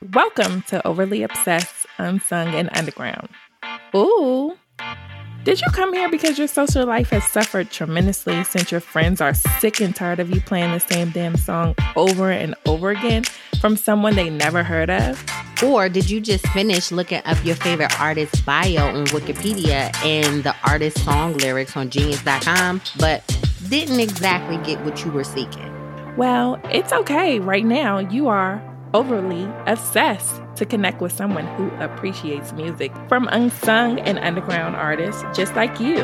Welcome to Overly Obsessed, Unsung, and Underground. Ooh. Did you come here because your social life has suffered tremendously since your friends are sick and tired of you playing the same damn song over and over again from someone they never heard of? Or did you just finish looking up your favorite artist's bio on Wikipedia and the artist's song lyrics on genius.com, but didn't exactly get what you were seeking? Well, it's okay. Right now, you are overly obsessed to connect with someone who appreciates music from unsung and underground artists just like you.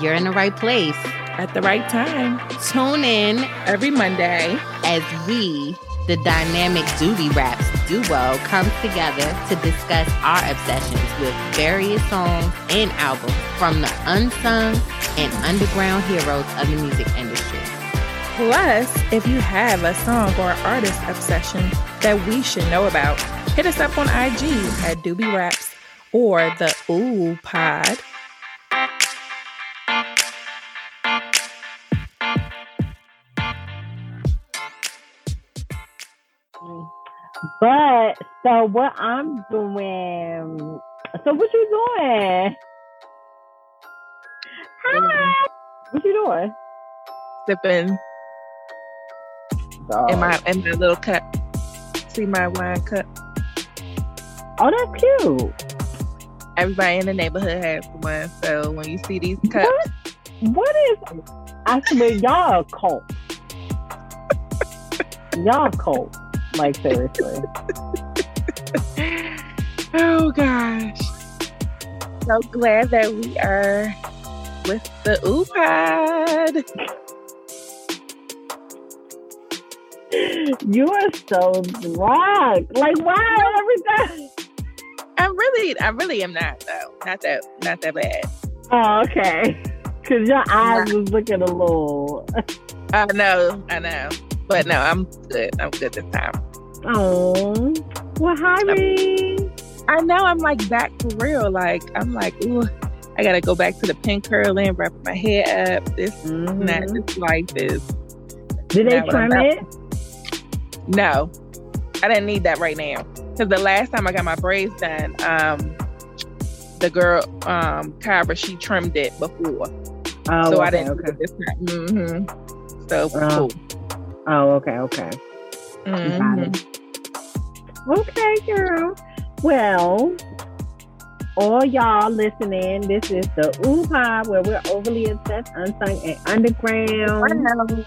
You're in the right place at the right time. Tune in every Monday as we, the dynamic Doobie Raps duo, comes together to discuss our obsessions with various songs and albums from the unsung and underground heroes of the music industry. Plus, if you have a song or artist obsession that we should know about, hit us up on IG at Doobie Raps or the Ooh Pod. But so what I'm doing? So what you doing? Hi. What you doing? Sipping in my in my little cup. See my wine cup. Oh, that's cute. Everybody in the neighborhood has one. So when you see these cups, what, what is? I swear, y'all a cult. y'all a cult. Like seriously. oh gosh. So glad that we are with the Ooh Pod. You are so drunk. Like why every time? I'm really, I really am not though. Not that, not that bad. Oh, okay. Cause your eyes was looking a little. I know, I know, but no, I'm good. I'm good this time. Oh, well, hi, I know. I'm like back for real. Like I'm like, ooh, I gotta go back to the pin curling, wrap my hair up. This, mm-hmm. that, this life is. Did they trim it? No, I didn't need that right now. Because the last time I got my braids done, um, the girl, um, Kyra, she trimmed it before. Oh, so okay, I didn't okay. this time. Mm-hmm. So oh. cool. Oh, okay, okay. Mm-hmm. Okay, girl. Well, all y'all listening, this is the UPA where we're overly obsessed, unsung, and underground.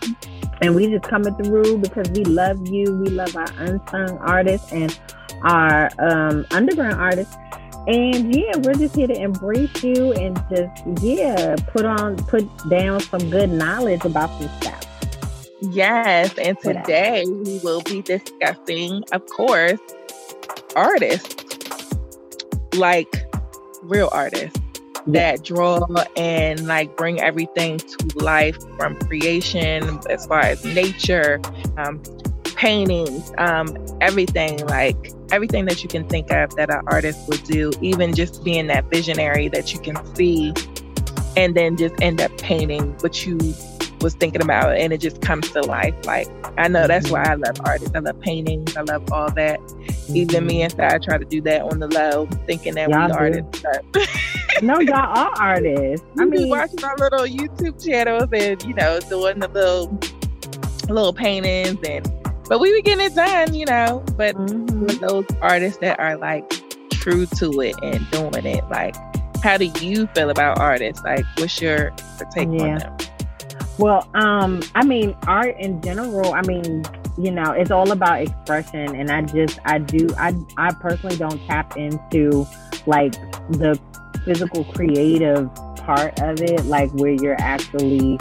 And we just coming through because we love you. We love our unsung artists and our um, underground artists. And yeah, we're just here to embrace you and just yeah, put on put down some good knowledge about some stuff. Yes, and today we will be discussing, of course, artists like real artists that draw and like bring everything to life from creation as far as nature um, paintings um, everything like everything that you can think of that an artist would do even just being that visionary that you can see and then just end up painting what you was thinking about and it just comes to life like i know that's why i love artists i love paintings i love all that. Even me inside i try to do that on the low thinking that y'all we artists no y'all are artists i mean watching our little youtube channels and you know doing the little little paintings and but we were getting it done you know but mm-hmm. those artists that are like true to it and doing it like how do you feel about artists like what's your take yeah. on them well, um, I mean, art in general, I mean, you know, it's all about expression. And I just, I do, I, I personally don't tap into like the physical creative part of it, like where you're actually,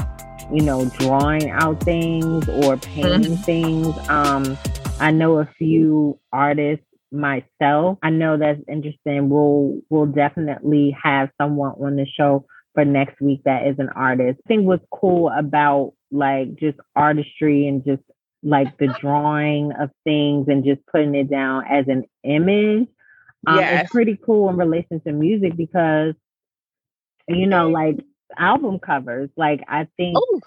you know, drawing out things or painting mm-hmm. things. Um, I know a few artists myself. I know that's interesting. We'll, we'll definitely have someone on the show for next week that is an artist. I think what's cool about like just artistry and just like the drawing of things and just putting it down as an image. Um, yes. It's pretty cool in relation to music because, you know, like album covers, like I think Ooh.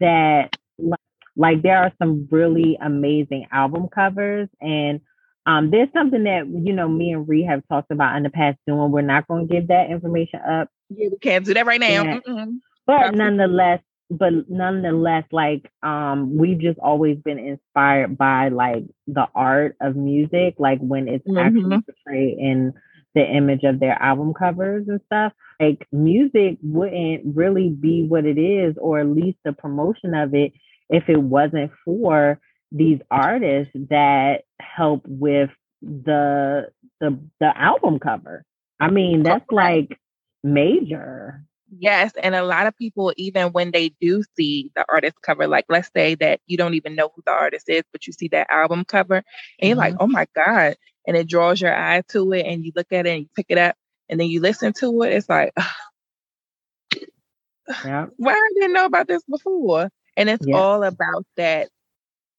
that like, like there are some really amazing album covers and Um, there's something that you know me and Ree have talked about in the past doing. We're not going to give that information up. Yeah, we can't do that right now. Yeah. But nonetheless, but nonetheless, like um, we've just always been inspired by like the art of music, like when it's mm-hmm. actually portrayed in the image of their album covers and stuff. Like music wouldn't really be what it is, or at least the promotion of it, if it wasn't for these artists that help with the the the album cover. I mean, that's like major. Yes, and a lot of people, even when they do see the artist cover, like let's say that you don't even know who the artist is, but you see that album cover, and you're mm-hmm. like, "Oh my god!" and it draws your eye to it, and you look at it and you pick it up, and then you listen to it. It's like, yeah. why I didn't know about this before? And it's yeah. all about that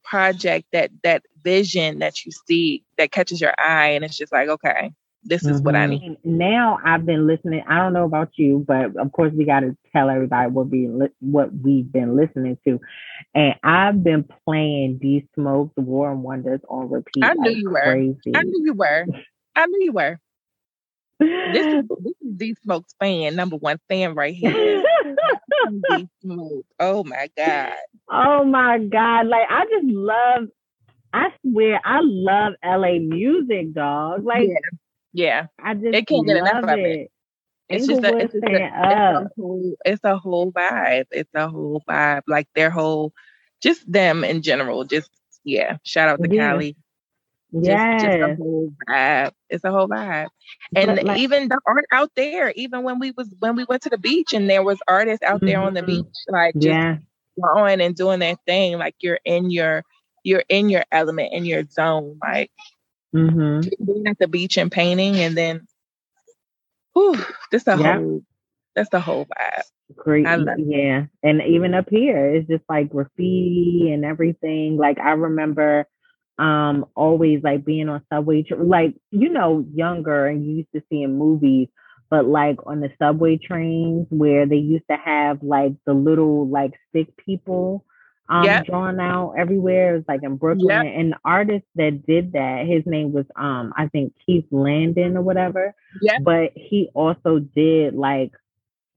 project, that that vision that you see that catches your eye, and it's just like, okay, this is mm-hmm. what I mm-hmm. need. Now I've been listening. I don't know about you, but of course we got to tell everybody what we what we've been listening to, and I've been playing D Smoke's War and Wonders on repeat. I knew you were. crazy. were. I knew you were. I knew you were. this is this is D Smoke's fan, number one fan right here. D Smoke. Oh my god. Oh my god! Like I just love. I swear, I love LA music, dog. Like. Yeah yeah, I just it can't get enough of it. It's just, a, it's, just a, it's, a whole, it's a whole vibe. It's a whole vibe. Like their whole, just them in general. Just yeah. Shout out to yeah. Cali. Yeah, just, just a whole vibe. It's a whole vibe, and like, even the art out there. Even when we was when we went to the beach and there was artists out there mm-hmm. on the mm-hmm. beach, like just yeah, going and doing their thing. Like you're in your you're in your element in your zone. Like Mm-hmm. Being at the beach and painting, and then, whew, this a yeah. whole, that's the whole vibe. Great, yeah. And even up here, it's just like graffiti and everything. Like I remember, um, always like being on subway, like you know, younger and you used to see in movies, but like on the subway trains where they used to have like the little like stick people um yep. drawn out everywhere. It was like in Brooklyn. Yep. And the artist that did that, his name was um I think Keith Landon or whatever. Yeah. But he also did like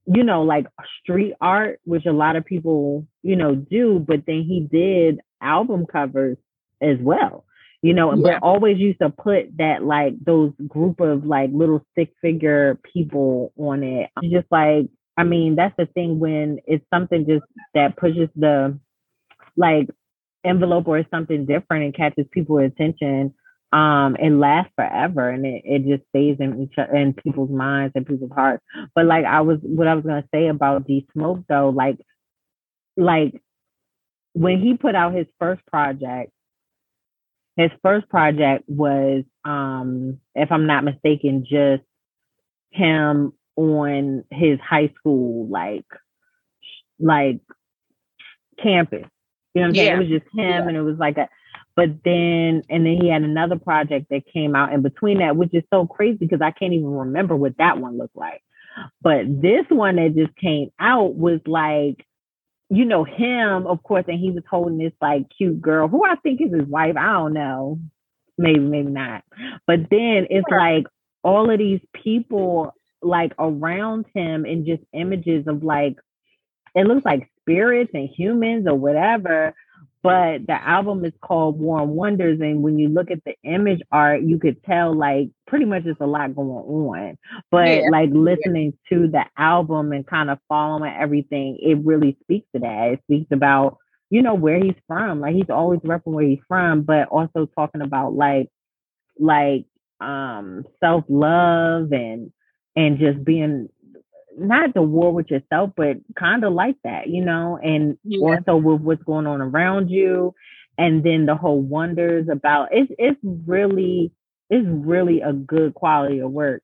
you know, like street art, which a lot of people, you know, do, but then he did album covers as well. You know, yeah. but always used to put that like those group of like little stick figure people on it. Just like I mean, that's the thing when it's something just that pushes the like envelope or something different and catches people's attention, um, it lasts forever and it, it just stays in each in people's minds and people's hearts. But like I was what I was gonna say about D Smoke though, like like when he put out his first project, his first project was um, if I'm not mistaken, just him on his high school like like campus you know what I'm saying? It was just him yeah. and it was like a but then and then he had another project that came out in between that, which is so crazy because I can't even remember what that one looked like. But this one that just came out was like, you know, him, of course, and he was holding this like cute girl who I think is his wife. I don't know. Maybe, maybe not. But then it's like all of these people like around him and just images of like it looks like spirits and humans or whatever. But the album is called War and Wonders. And when you look at the image art, you could tell like pretty much there's a lot going on. But yeah. like listening yeah. to the album and kind of following everything, it really speaks to that. It speaks about, you know, where he's from. Like he's always repping where he's from, but also talking about like like um self love and and just being not the war with yourself, but kind of like that, you know, and yeah. also with what's going on around you. And then the whole wonders about it's it's really it's really a good quality of work.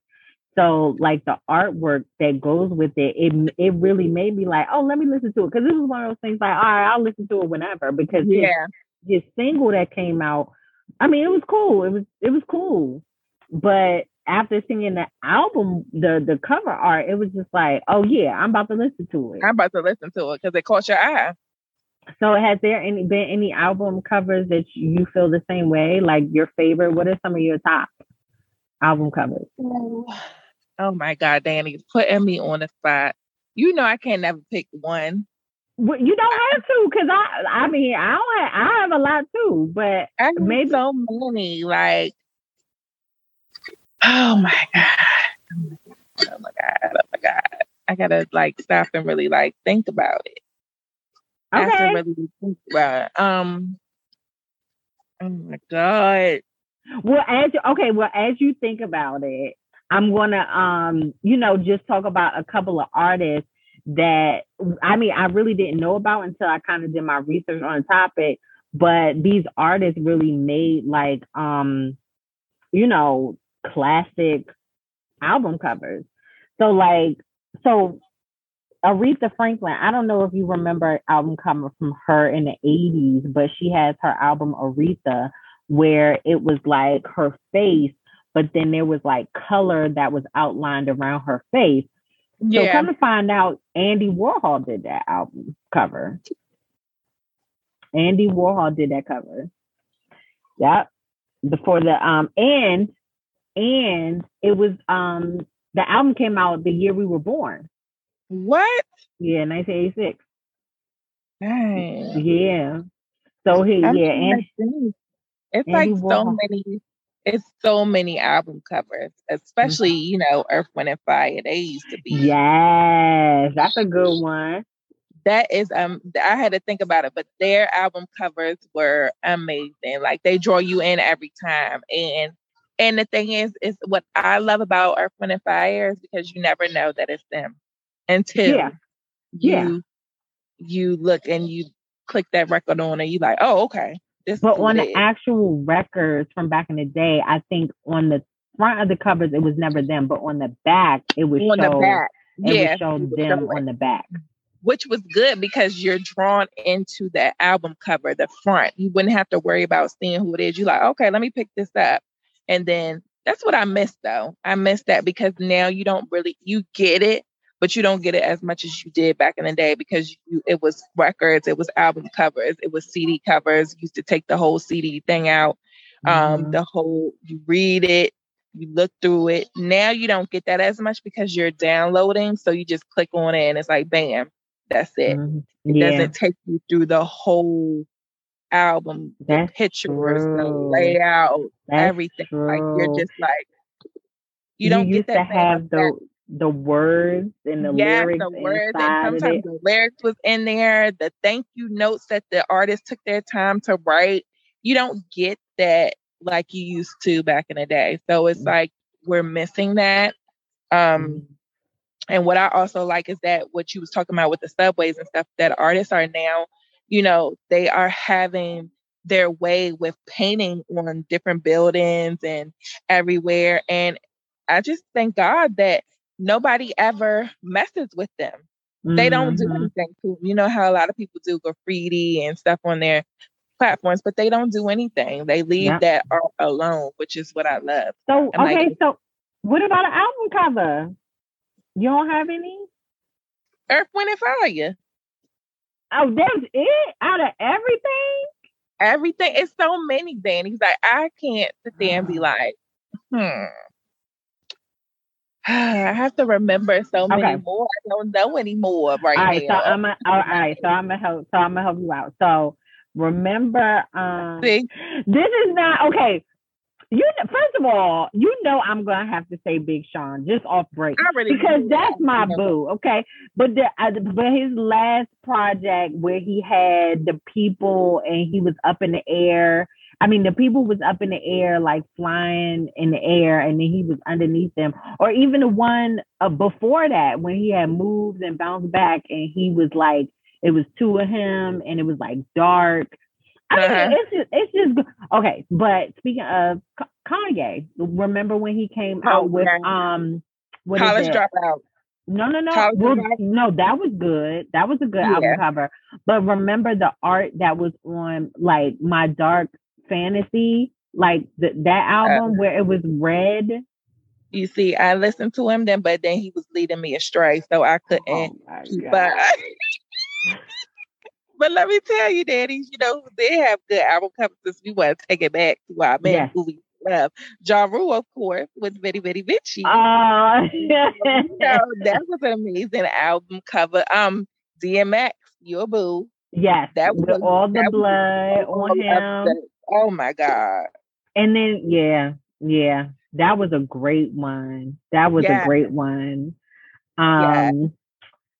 So like the artwork that goes with it, it it really made me like, oh, let me listen to it because this is one of those things like, all right, I'll listen to it whenever because yeah, his, his single that came out, I mean, it was cool. It was it was cool, but after seeing the album, the the cover art, it was just like, oh yeah, I'm about to listen to it. I'm about to listen to it because it caught your eye. So has there any been any album covers that you feel the same way? Like your favorite? What are some of your top album covers? Oh, oh my God, Danny, putting me on the spot. You know I can't never pick one. Well, you don't have to, cause I, I mean, I don't, have, I have a lot too, but I maybe so many. Like, oh my god, oh my god, oh my god, I gotta like stop and really like think about it. Okay. I have to really think about it. Um, oh my god. Well, as you, okay, well, as you think about it, I'm gonna um, you know, just talk about a couple of artists that I mean I really didn't know about until I kind of did my research on the topic. But these artists really made like um, you know, classic album covers. So like so Aretha Franklin, I don't know if you remember album cover from her in the 80s, but she has her album Aretha where it was like her face but then there was like color that was outlined around her face. Yeah. So come to find out, Andy Warhol did that album cover. Andy Warhol did that cover. Yep. Before the um and and it was um the album came out the year we were born. What? Yeah, 1986. Dang. Yeah. So he yeah, and it's like so many it's so many album covers, especially mm-hmm. you know Earth, Wind and Fire. They used to be. Yes, that's a good one. That is um. I had to think about it, but their album covers were amazing. Like they draw you in every time, and and the thing is, is what I love about Earth, Wind and Fire is because you never know that it's them until yeah. you yeah. you look and you click that record on and you like, oh okay, this but on the actual records from back in the day, I think on the front of the covers it was never them, but on the back it was on show, the back. It yeah, would show them on the back. Which was good because you're drawn into that album cover, the front. You wouldn't have to worry about seeing who it is. You're like, okay, let me pick this up. And then that's what I miss though. I miss that because now you don't really you get it, but you don't get it as much as you did back in the day because you, it was records, it was album covers, it was CD covers. You used to take the whole CD thing out, um, mm-hmm. the whole you read it, you look through it. Now you don't get that as much because you're downloading, so you just click on it and it's like bam, that's it. Mm-hmm. It doesn't take you through the whole album, that's the pictures, true. the layout, that's everything. True. Like you're just like you don't you get that to have the the words and the yes, lyrics the words and sometimes the lyrics was in there the thank you notes that the artist took their time to write you don't get that like you used to back in the day so it's mm-hmm. like we're missing that um mm-hmm. and what i also like is that what you was talking about with the subways and stuff that artists are now you know they are having their way with painting on different buildings and everywhere and i just thank god that nobody ever messes with them. Mm-hmm. They don't do mm-hmm. anything to them. You know how a lot of people do graffiti and stuff on their platforms, but they don't do anything. They leave that art alone, which is what I love. So and okay, like, so what about an album cover? You don't have any? Earth, Wind, and Fire. Oh, that's it? Out of everything? Everything. It's so many, Danny. He's like, I can't sit there and be like, hmm. I have to remember so many okay. more. I don't know anymore right all right, now. So I'm a, all right, so I'm gonna help. So I'm gonna help you out. So remember, um, See? this is not okay. You first of all, you know I'm gonna have to say Big Sean just off break because that's my boo. Okay, but the uh, but his last project where he had the people and he was up in the air I mean, the people was up in the air, like flying in the air, and then he was underneath them. Or even the one uh, before that, when he had moved and bounced back, and he was like, it was two of him, and it was like dark. I mean, uh-huh. it's just, it's just okay. But speaking of Kanye, remember when he came oh, out with um, what college dropout? No, no, no. Well, no, that was good. That was a good yeah. album cover. But remember the art that was on like my dark fantasy, like the, that album uh, where it was red. You see, I listened to him then, but then he was leading me astray, so I couldn't. Oh but let me tell you, daddies, you know, they have good album covers we want to take it back to our man yes. who we love. Ja Rule, of course, with Venni Vetti Vecci. Oh, yeah. so that was an amazing album cover. Um, DMX, your boo. Yes, that was all the blood on him. The, oh my god! And then yeah, yeah, that was a great one. That was yeah. a great one. Um, yeah.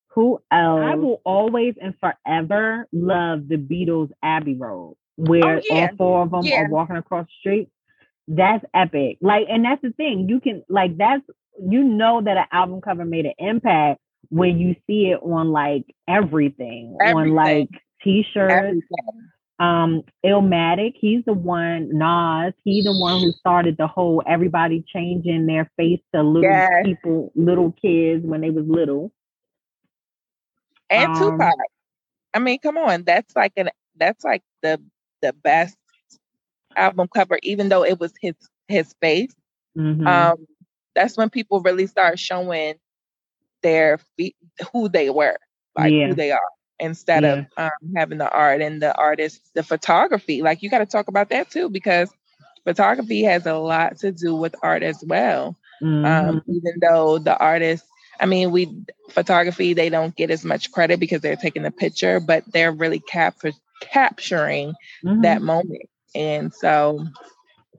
Who else? I will always and forever love the Beatles Abbey Road, where oh, yeah. all four of them are walking across the street. That's epic. Like, and that's the thing. You can like that's you know that an album cover made an impact when you see it on like everything, everything. on like t-shirts. Everything. Um, Illmatic, he's the one, Nas, he's the one who started the whole everybody changing their face to little yes. people, little kids when they was little. And um, Tupac. I mean, come on, that's like an that's like the the best album cover, even though it was his his face. Mm-hmm. Um, that's when people really start showing their feet, who they were, like yeah. who they are, instead yeah. of um, having the art and the artist, the photography. Like you got to talk about that too, because photography has a lot to do with art as well. Um, mm-hmm. Um, even though the artist, I mean, we photography they don't get as much credit because they're taking the picture, but they're really cap- capturing mm-hmm. that moment. And so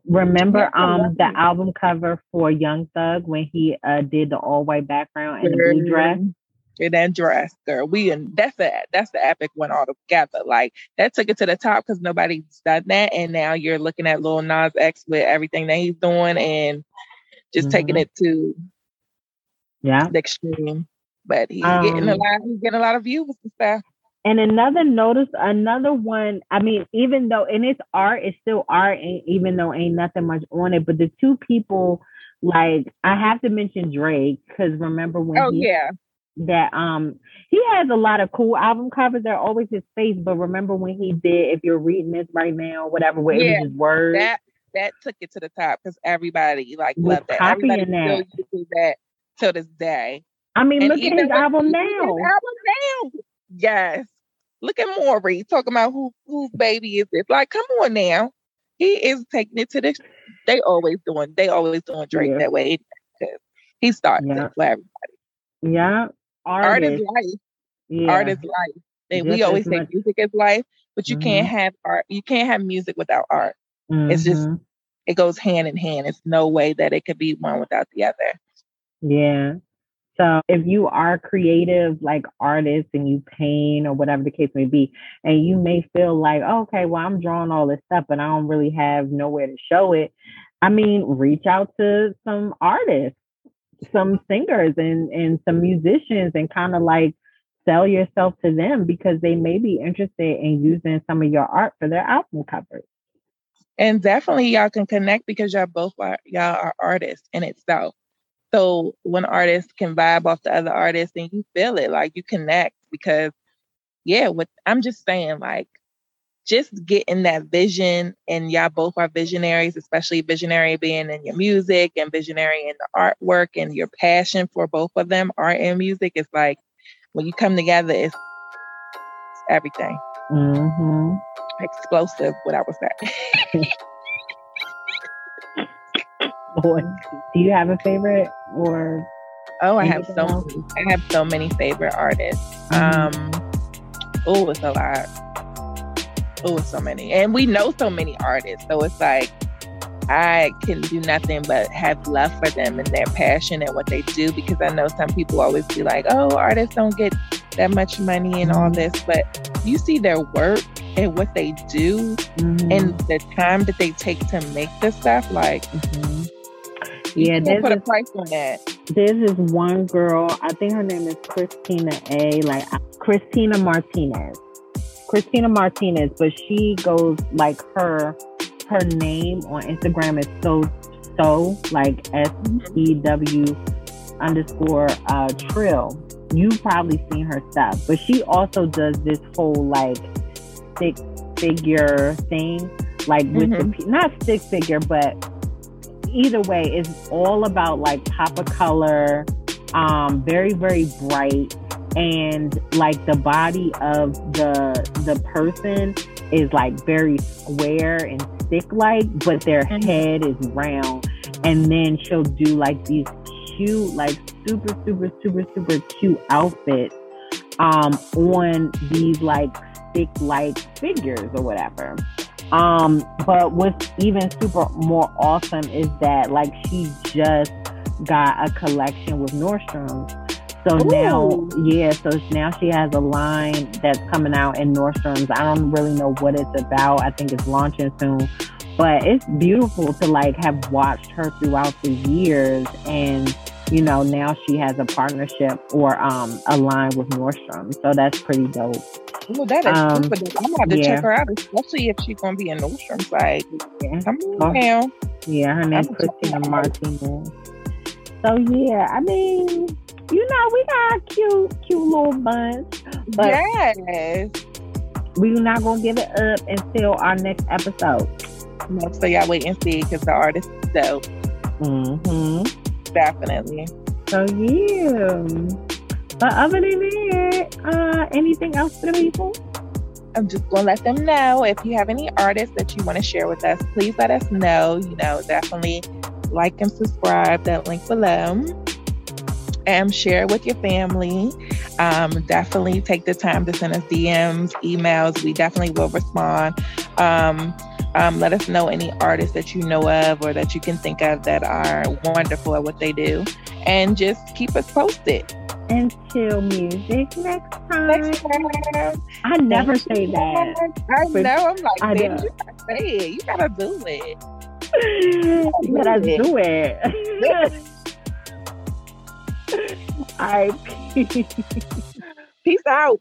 Remember um the album cover for Young Thug when he uh did the all white background and the blue dress? And that dress, girl. We and that's the that's the epic one all together. Like that took it to the top because nobody's done that. And now you're looking at Lil Nas X with everything that he's doing and just mm-hmm. taking it to yeah the extreme. But he's um, getting a lot, he's getting a lot of views and stuff. And another notice, another one. I mean, even though and it's art, it's still art, and even though ain't nothing much on it. But the two people, like I have to mention Drake because remember when? Oh he, yeah. That um he has a lot of cool album covers. They're always his face, but remember when he did? If you're reading this right now, whatever, where yeah, it was his words. That that took it to the top because everybody like loved that. Everybody that. still uses that till this day. I mean, and look at his album now. His album now. Yes. Look at Maury talking about who whose baby is this. Like, come on now. He is taking it to the they always doing they always doing Drake yeah. that way. He started yeah. it for everybody. Yeah. Art is life. Yeah. Art is life. And we always say much. music is life, but you mm-hmm. can't have art. You can't have music without art. Mm-hmm. It's just mm-hmm. it goes hand in hand. It's no way that it could be one without the other. Yeah. So if you are creative, like artists, and you paint or whatever the case may be, and you may feel like, oh, okay, well, I'm drawing all this stuff, but I don't really have nowhere to show it. I mean, reach out to some artists, some singers, and and some musicians, and kind of like sell yourself to them because they may be interested in using some of your art for their album covers. And definitely, y'all can connect because y'all both are y'all are artists in itself. So one artist can vibe off the other artist and you feel it, like you connect because yeah, what I'm just saying, like just getting that vision and y'all both are visionaries, especially visionary being in your music and visionary in the artwork and your passion for both of them, art and music, is like when you come together, it's, it's everything. Mm-hmm. Explosive, what I was saying. Do you have a favorite or? Oh, I have so else? I have so many favorite artists. Mm-hmm. Um, oh, it's a lot. Oh, so many, and we know so many artists. So it's like I can do nothing but have love for them and their passion and what they do because I know some people always be like, "Oh, artists don't get that much money and all this," but you see their work and what they do mm-hmm. and the time that they take to make this stuff, like. Mm-hmm yeah, there's put a price on that. There's this one girl. I think her name is Christina A. Like Christina Martinez. Christina Martinez, but she goes like her her name on Instagram is so so like S E W underscore uh, trill. You've probably seen her stuff, but she also does this whole like six figure thing, like with mm-hmm. the not six figure, but either way, it's all about like pop of color, um, very, very bright. And like the body of the the person is like very square and stick like, but their mm-hmm. head is round. And then she'll do like these cute, like super, super, super, super cute outfits um, on these like stick like figures or whatever. Um, but what's even super more awesome is that like she just got a collection with Nordstrom's. So Ooh. now, yeah, so now she has a line that's coming out in Nordstrom's. I don't really know what it's about. I think it's launching soon. But it's beautiful to like have watched her throughout the years and you know, now she has a partnership or um, a line with Nordstrom. So that's pretty dope. Well, that is um, super dope. I'm gonna have to yeah. check her out, especially if she's gonna be in Nordstrom's. Like, yeah. come on oh, now. Yeah, her name's Christina Martinez. So yeah, I mean, you know, we got a cute, cute little bunch. But yes. We're not gonna give it up until our next episode. No, so y'all wait and see because the artist is dope. Mm-hmm. Definitely. So yeah. But other than that, uh, anything else for the people? I'm just gonna let them know if you have any artists that you want to share with us, please let us know. You know, definitely like and subscribe, that link below. And share with your family. Um, definitely take the time to send us DMs, emails. We definitely will respond. Um, um, let us know any artists that you know of or that you can think of that are wonderful at what they do. And just keep us posted. Until music next time. Next time. I never say that. I know. I'm like, I bitch, you gotta say it. You gotta do it. you gotta do it. All right. Peace out.